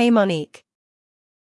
Hey Monique.